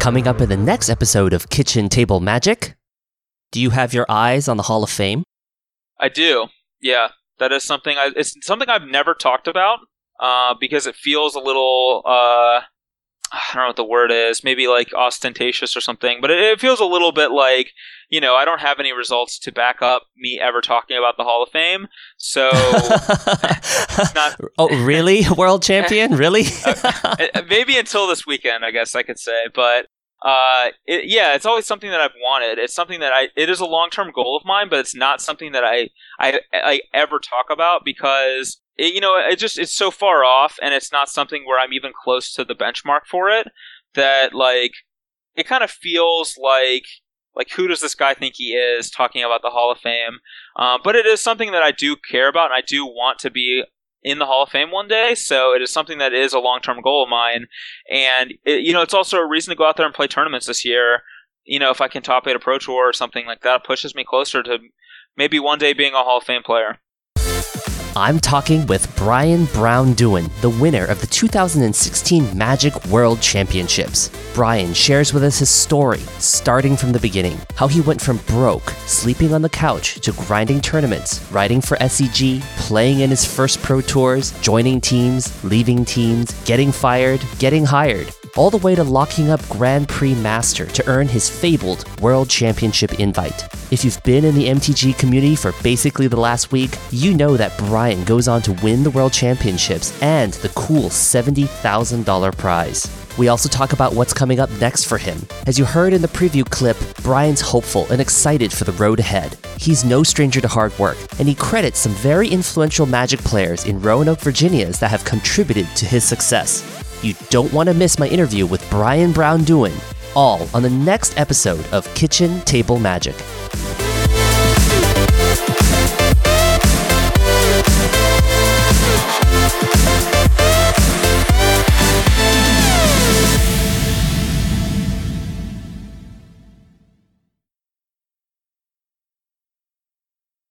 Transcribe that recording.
Coming up in the next episode of Kitchen Table Magic, do you have your eyes on the Hall of Fame? I do. Yeah, that is something. I, it's something I've never talked about uh, because it feels a little. Uh, I don't know what the word is. Maybe like ostentatious or something. But it, it feels a little bit like you know I don't have any results to back up me ever talking about the Hall of Fame. So not. oh, really? World champion? Really? Uh, maybe until this weekend, I guess I could say. But uh, it, yeah, it's always something that I've wanted. It's something that I. It is a long term goal of mine, but it's not something that I I, I ever talk about because it, you know it just it's so far off, and it's not something where I'm even close to the benchmark for it. That like it kind of feels like like who does this guy think he is talking about the Hall of Fame? Um, but it is something that I do care about, and I do want to be in the Hall of Fame one day. So it is something that is a long term goal of mine. And, it, you know, it's also a reason to go out there and play tournaments this year. You know, if I can top eight a Pro Tour or something like that, pushes me closer to maybe one day being a Hall of Fame player. I'm talking with Brian Braun-Duin, the winner of the 2016 Magic World Championships. Brian shares with us his story, starting from the beginning, how he went from broke, sleeping on the couch, to grinding tournaments, writing for SCG, playing in his first pro tours, joining teams, leaving teams, getting fired, getting hired, all the way to locking up Grand Prix Master to earn his fabled World Championship invite. If you've been in the MTG community for basically the last week, you know that Brian goes on to win the World Championships and the cool $70,000 prize. We also talk about what's coming up next for him. As you heard in the preview clip, Brian's hopeful and excited for the road ahead. He's no stranger to hard work, and he credits some very influential Magic players in Roanoke, Virginia's that have contributed to his success. You don't want to miss my interview with Brian Braun-Duin, all on the next episode of Kitchen Table Magic.